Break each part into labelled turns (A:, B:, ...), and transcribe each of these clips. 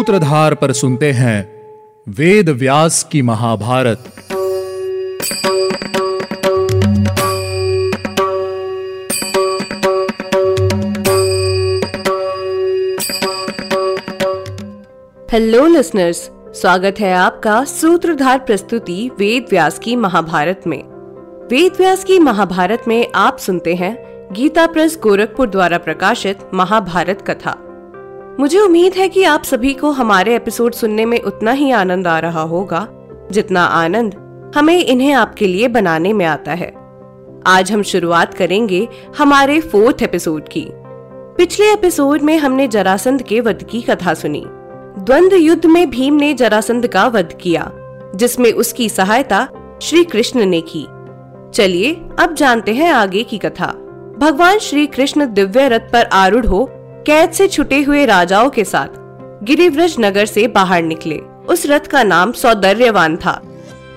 A: सूत्रधार पर सुनते हैं वेद व्यास की महाभारत।
B: हेलो लिसनर्स स्वागत है आपका सूत्रधार प्रस्तुति वेद व्यास की महाभारत में। वेद व्यास की महाभारत में आप सुनते हैं गीता प्रेस गोरखपुर द्वारा प्रकाशित महाभारत कथा। मुझे उम्मीद है कि आप सभी को हमारे एपिसोड सुनने में उतना ही आनंद आ रहा होगा, जितना आनंद हमें इन्हें आपके लिए बनाने में आता है। आज हम शुरुआत करेंगे हमारे फोर्थ एपिसोड की। पिछले एपिसोड में हमने जरासंध के वध की कथा सुनी। द्वंद्व युद्ध में भीम ने जरासंध का वध किया, जिसमें उसकी सहायता श्री कृष्ण ने की। चलिए, अब जानते हैं आगे की कथा। भगवान श्री कृष्ण दिव्य रथ पर आरूढ़ हो कैद से छुटे हुए राजाओं के साथ गिरिव्रज नगर से बाहर निकले। उस रथ का नाम सौंदर्यवान था।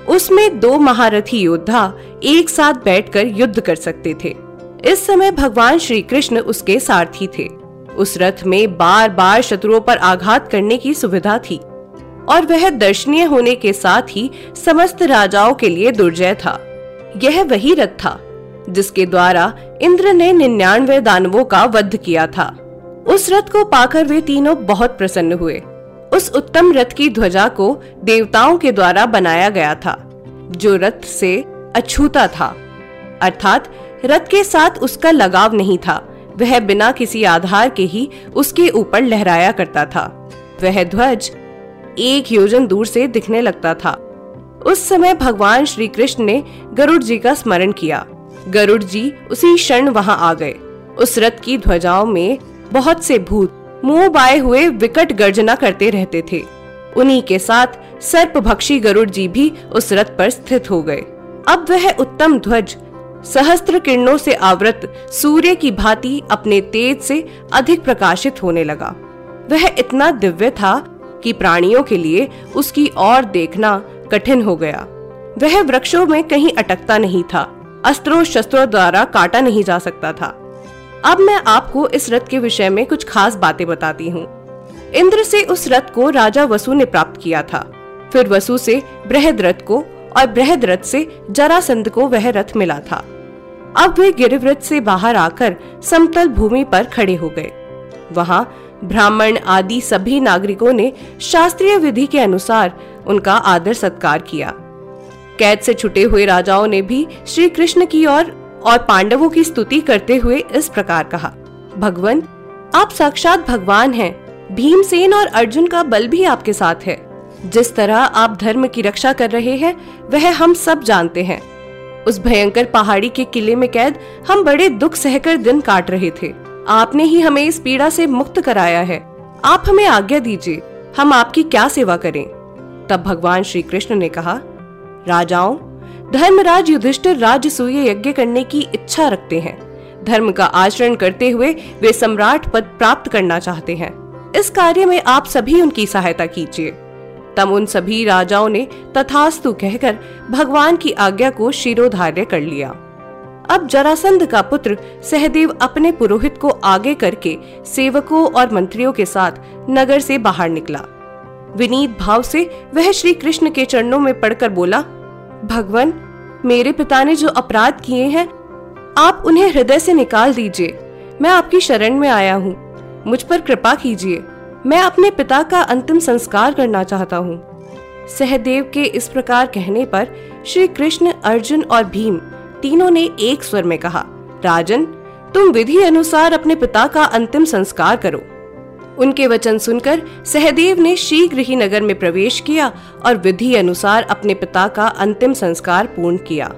B: उसमें दो महारथी योद्धा एक साथ बैठकर युद्ध कर सकते थे। इस समय भगवान श्री कृष्ण उसके सारथी थे। उस रथ में बार बार शत्रुओं पर आघात करने की सुविधा थी और वह दर्शनीय होने के साथ ही समस्त राजाओं के लिए दुर्जय था। यह वही रथ था जिसके द्वारा इंद्र ने निन्यानवे दानवों का वध किया था। उस रथ को पाकर वे तीनों बहुत प्रसन्न हुए। उस उत्तम रथ की ध्वजा को देवताओं के द्वारा बनाया गया था, जो रथ से अछूता था। अर्थात, रथ के साथ उसका लगाव नहीं था। वह बिना किसी आधार के ही उसके ऊपर लहराया करता था। वह ध्वज एक योजन दूर से दिखने लगता था। उस समय भगवान श्री कृष्ण ने गरुड़ जी का स्मरण किया। गरुड़ जी उसी क्षण वहाँ आ गए। उस रथ की ध्वजाओं में बहुत से भूत मुँह बाए हुए विकट गर्जना करते रहते थे। उन्हीं के साथ सर्प भक्षी गरुड़ जी भी उस रथ पर स्थित हो गए। अब वह उत्तम ध्वज, सहस्त्र किरणों से आवृत सूर्य की भांति अपने तेज से अधिक प्रकाशित होने लगा। वह इतना दिव्य था कि प्राणियों के लिए उसकी ओर देखना कठिन हो गया। वह वृक्षों में कहीं अटकता नहीं था अस्त्रों शस्त्रों द्वारा काटा नहीं जा सकता था। अब मैं आपको इस रथ के विषय में कुछ खास बातें बताती हूँ। इंद्र से उस रथ को राजा वसु ने प्राप्त किया था। फिर वसु से बृहद रथ को और बृहद रथ से जरासंध को वह रथ मिला था। अब वे गिरिव्रत से बाहर आकर समतल भूमि पर खड़े हो गए। वहाँ ब्राह्मण आदि सभी नागरिकों ने शास्त्रीय विधि के अनुसार उनका आदर सत्कार किया। कैद से छुटे हुए राजाओं ने भी श्री कृष्ण की ओर और पांडवों की स्तुति करते हुए इस प्रकार कहा, भगवान, आप साक्षात भगवान हैं। भीमसेन और अर्जुन का बल भी आपके साथ है। जिस तरह आप धर्म की रक्षा कर रहे हैं, वह हम सब जानते हैं। उस भयंकर पहाड़ी के किले में कैद हम बड़े दुख सहकर दिन काट रहे थे। आपने ही हमें इस पीड़ा से मुक्त कराया है। आप हमें आज्ञा दीजिए, हम आपकी क्या सेवा करें? तब भगवान श्री कृष्ण ने कहा, राजाओं धर्मराज युधिष्ठिर राजसूय यज्ञ करने की इच्छा रखते हैं। धर्म का आचरण करते हुए वे सम्राट पद प्राप्त करना चाहते हैं। इस कार्य में आप सभी उनकी सहायता कीजिए। तब उन सभी राजाओं ने तथास्तु कहकर भगवान की आज्ञा को शिरोधार्य कर लिया। अब जरासंध का पुत्र सहदेव अपने पुरोहित को आगे करके सेवकों और मंत्रियों के साथ नगर से बाहर निकला। विनीत भाव से वह श्री कृष्ण के चरणों में पड़कर बोला भगवान, मेरे पिता ने जो अपराध किए हैं, आप उन्हें हृदय से निकाल दीजिए। मैं आपकी शरण में आया हूँ। मुझ पर कृपा कीजिए। मैं अपने पिता का अंतिम संस्कार करना चाहता हूँ। सहदेव के इस प्रकार कहने पर श्री कृष्ण, अर्जुन और भीम तीनों ने एक स्वर में कहा, राजन, तुम विधि अनुसार अपने पिता का अंतिम संस्कार करो। उनके वचन सुनकर सहदेव ने शीघ्र ही नगर में प्रवेश किया और विधि अनुसार अपने पिता का अंतिम संस्कार पूर्ण किया।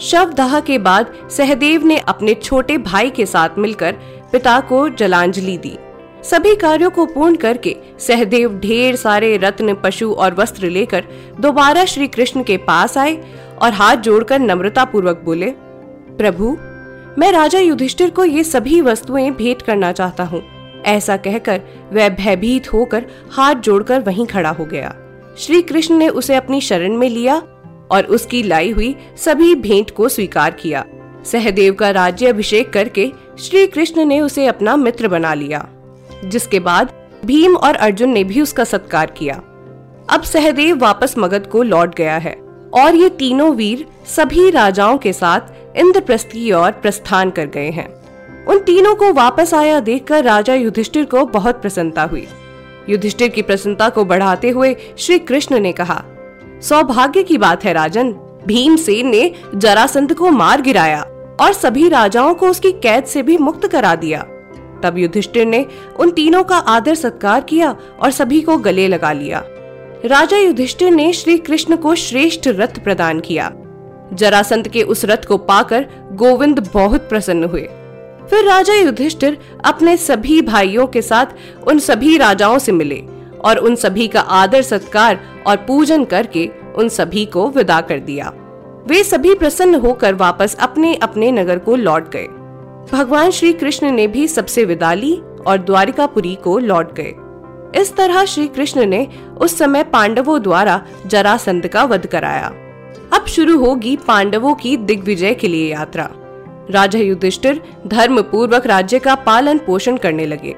B: शव दाह के बाद सहदेव ने अपने छोटे भाई के साथ मिलकर पिता को जलांजलि दी। सभी कार्यों को पूर्ण करके सहदेव ढेर सारे रत्न, पशु और वस्त्र लेकर दोबारा श्री कृष्ण के पास आए और हाथ जोड़कर नम्रता पूर्वक बोले, प्रभु, मैं राजा युधिष्ठिर को ये सभी वस्तुएँ भेंट करना चाहता हूँ। ऐसा कहकर वह भयभीत होकर हाथ जोड़कर वहीं खड़ा हो गया। श्री कृष्ण ने उसे अपनी शरण में लिया और उसकी लाई हुई सभी भेंट को स्वीकार किया। सहदेव का राज्य अभिषेक करके श्री कृष्ण ने उसे अपना मित्र बना लिया, जिसके बाद भीम और अर्जुन ने भी उसका सत्कार किया। अब सहदेव वापस मगध को लौट गया है और ये तीनों वीर सभी राजाओं के साथ इंद्रप्रस्थ की ओर प्रस्थान कर गए हैं। उन तीनों को वापस आया देखकर राजा युधिष्ठिर को बहुत प्रसन्नता हुई। युधिष्ठिर की प्रसन्नता को बढ़ाते हुए श्री कृष्ण ने कहा, सौभाग्य की बात है राजन, भीमसेन ने जरासंध को मार गिराया और सभी राजाओं को उसकी कैद से भी मुक्त करा दिया। तब युधिष्ठिर ने उन तीनों का आदर सत्कार किया और सभी को गले लगा लिया। राजा युधिष्ठिर ने श्री कृष्ण को श्रेष्ठ रथ प्रदान किया। जरासंत के उस रथ को पाकर गोविंद बहुत प्रसन्न हुए। फिर राजा युधिष्ठिर अपने सभी भाइयों के साथ उन सभी राजाओं से मिले और उन सभी का आदर सत्कार और पूजन करके उन सभी को विदा कर दिया। वे सभी प्रसन्न होकर वापस अपने अपने नगर को लौट गए। भगवान श्री कृष्ण ने भी सबसे विदा ली और द्वारिकापुरी को लौट गए। इस तरह श्री कृष्ण ने उस समय पांडवों द्वारा जरासंध का वध कराया। अब शुरू होगी पांडवों की दिग्विजय के लिए यात्रा। राजा युधिष्ठिर धर्म पूर्वक राज्य का पालन पोषण करने लगे।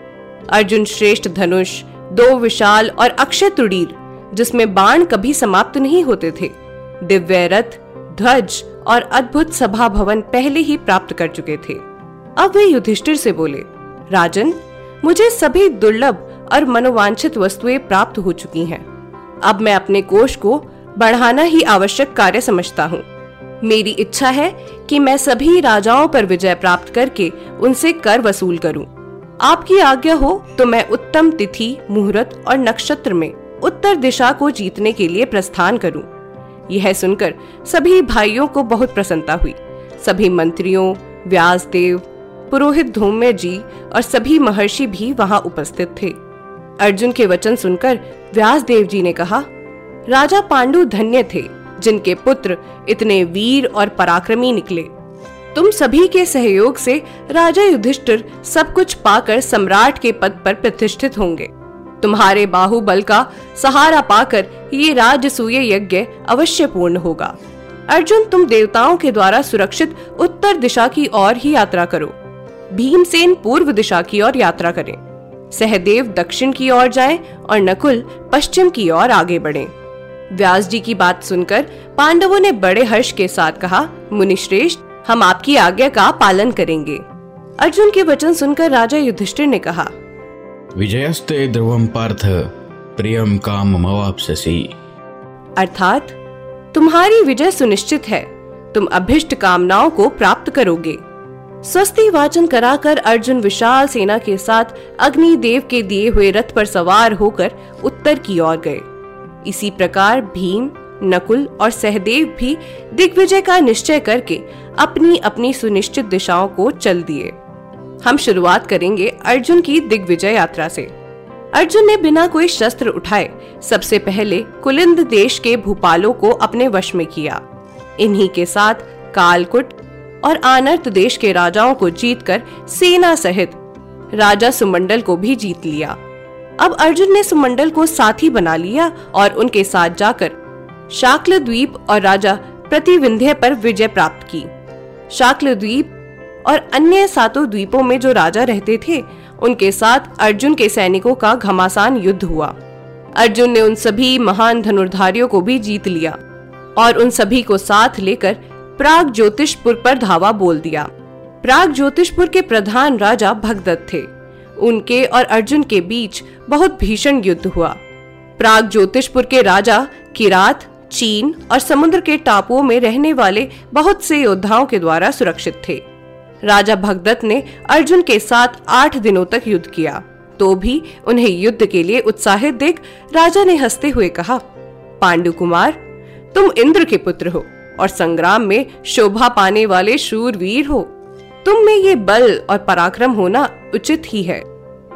B: अर्जुन श्रेष्ठ धनुष, दो विशाल और अक्षय तुड़ीर जिसमें बाण कभी समाप्त नहीं होते थे दिव्य रथ ध्वज और अद्भुत सभा भवन पहले ही प्राप्त कर चुके थे। अब वे युधिष्ठिर से बोले, राजन, मुझे सभी दुर्लभ और मनोवांछित वस्तुएँ प्राप्त हो चुकी हैं। अब मैं अपने कोष को बढ़ाना ही आवश्यक कार्य समझता हूँ। मेरी इच्छा है कि मैं सभी राजाओं पर विजय प्राप्त करके उनसे कर वसूल करूँ। आपकी आज्ञा हो तो मैं उत्तम तिथि, मुहूर्त और नक्षत्र में उत्तर दिशा को जीतने के लिए प्रस्थान करूँ। यह सुनकर सभी भाइयों को बहुत प्रसन्नता हुई सभी मंत्रियों, व्यासदेव, पुरोहित धूम्य जी और सभी महर्षि भी वहाँ उपस्थित थे अर्जुन के वचन सुनकर व्यास देव जी ने कहा, राजा पांडु धन्य थे जिनके पुत्र इतने वीर और पराक्रमी निकले। तुम सभी के सहयोग से राजा युधिष्ठिर सब कुछ पाकर सम्राट के पद पर प्रतिष्ठित होंगे। तुम्हारे बाहुबल का सहारा पाकर ये राजसूय यज्ञ अवश्य पूर्ण होगा। अर्जुन, तुम देवताओं के द्वारा सुरक्षित उत्तर दिशा की ओर ही यात्रा करो। भीमसेन पूर्व दिशा की ओर यात्रा करें। सहदेव दक्षिण की ओर जाएँ और नकुल पश्चिम की ओर आगे बढ़ें। व्यास जी की बात सुनकर पांडवों ने बड़े हर्ष के साथ कहा मुनिश्रेष्ठ हम आपकी आज्ञा का पालन करेंगे। अर्जुन के वचन सुनकर राजा युधिष्ठिर ने कहा
C: विजयस्ते ध्रुवम पार्थ प्रियम काम मवापसी
B: अर्थात तुम्हारी विजय सुनिश्चित है। तुम अभिष्ट कामनाओं को प्राप्त करोगे। स्वस्ति वाचन कराकर अर्जुन विशाल सेना के साथ अग्निदेव के दिए हुए रथ पर सवार होकर उत्तर की ओर गए। इसी प्रकार भीम, नकुल और सहदेव भी दिग्विजय का निश्चय करके अपनी अपनी सुनिश्चित दिशाओं को चल दिए। हम शुरुआत करेंगे अर्जुन की दिग्विजय यात्रा से। अर्जुन ने बिना कोई शस्त्र उठाए सबसे पहले कुलिंद देश के भूपालों को अपने वश में किया। इन्हीं के साथ कालकुट और आनर्त देश के राजाओं को जीतकर सेना सहित राजा सुमंडल को भी जीत लिया। अब अर्जुन ने सुमंडल को साथी बना लिया और उनके साथ जाकर शाक्ल द्वीप और राजा प्रतिविंध्य पर विजय प्राप्त की। शाक्ल द्वीप और अन्य सातों द्वीपों में जो राजा रहते थे, उनके साथ अर्जुन के सैनिकों का घमासान युद्ध हुआ। अर्जुन ने उन सभी महान धनुर्धारियों को भी जीत लिया और उन सभी को साथ लेकर प्राग ज्योतिषपुर पर धावा बोल दिया। प्राग ज्योतिषपुर के प्रधान राजा भगदत्त थे। उनके और अर्जुन के बीच बहुत भीषण युद्ध हुआ। प्राग ज्योतिषपुर के राजा किरात, चीन और समुद्र के टापुओं में रहने वाले बहुत से योद्धाओं के द्वारा सुरक्षित थे। राजा भगदत्त ने अर्जुन के साथ आठ दिनों तक युद्ध किया। तो भी उन्हें युद्ध के लिए उत्साहित देख राजा ने हँसते हुए कहा पांडु कुमार तुम इंद्र के पुत्र हो और संग्राम में शोभा पाने वाले शूरवीर हो। तुम में ये बल और पराक्रम होना उचित ही है।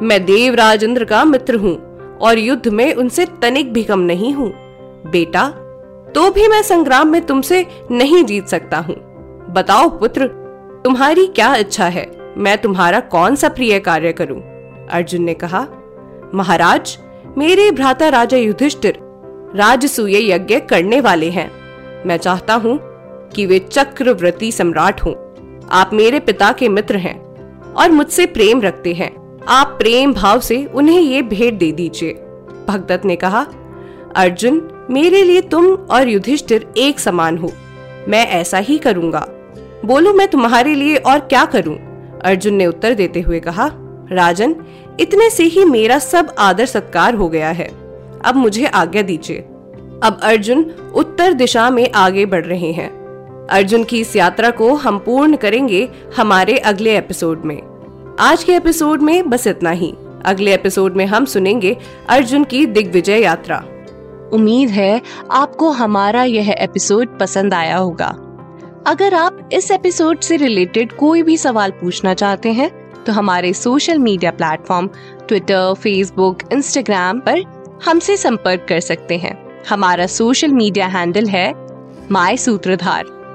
B: मैं देव राजेंद्र का मित्र हूँ और युद्ध में उनसे तनिक भी कम नहीं हूँ। बेटा तो भी मैं संग्राम में तुमसे नहीं जीत सकता हूँ। बताओ पुत्र, तुम्हारी क्या इच्छा है? मैं तुम्हारा कौन सा प्रिय कार्य करूँ? अर्जुन ने कहा, महाराज, मेरे भ्राता राजा युधिष्ठिर राजसूय यज्ञ करने वाले हैं। मैं चाहता हूँ कि वे चक्रवर्ती सम्राट हों। आप मेरे पिता के मित्र हैं और मुझसे प्रेम रखते हैं।
D: आप प्रेम भाव से उन्हें ये भेंट दे दीजिए। भगदत्त ने कहा, अर्जुन, मेरे लिए तुम और युधिष्ठिर एक समान हो। मैं ऐसा ही करूँगा। बोलो, मैं तुम्हारे लिए और क्या करूँ? अर्जुन ने उत्तर देते हुए कहा, राजन, इतने से ही मेरा सब आदर सत्कार हो गया है। अब मुझे आज्ञा दीजिए। अब अर्जुन उत्तर दिशा में आगे बढ़ रहे हैं। अर्जुन की इस यात्रा को हम पूर्ण करेंगे हमारे अगले एपिसोड में। आज के एपिसोड में बस इतना ही। अगले एपिसोड में हम सुनेंगे अर्जुन की दिग्विजय यात्रा।
B: उम्मीद है आपको हमारा यह एपिसोड पसंद आया होगा। अगर आप इस एपिसोड से रिलेटेड कोई भी सवाल पूछना चाहते हैं तो हमारे social media platform Twitter, Facebook, Instagram पर हमसे संपर्क कर सकते हैं। हमारा सोशल मीडिया हैंडल है माई सूत्रधार।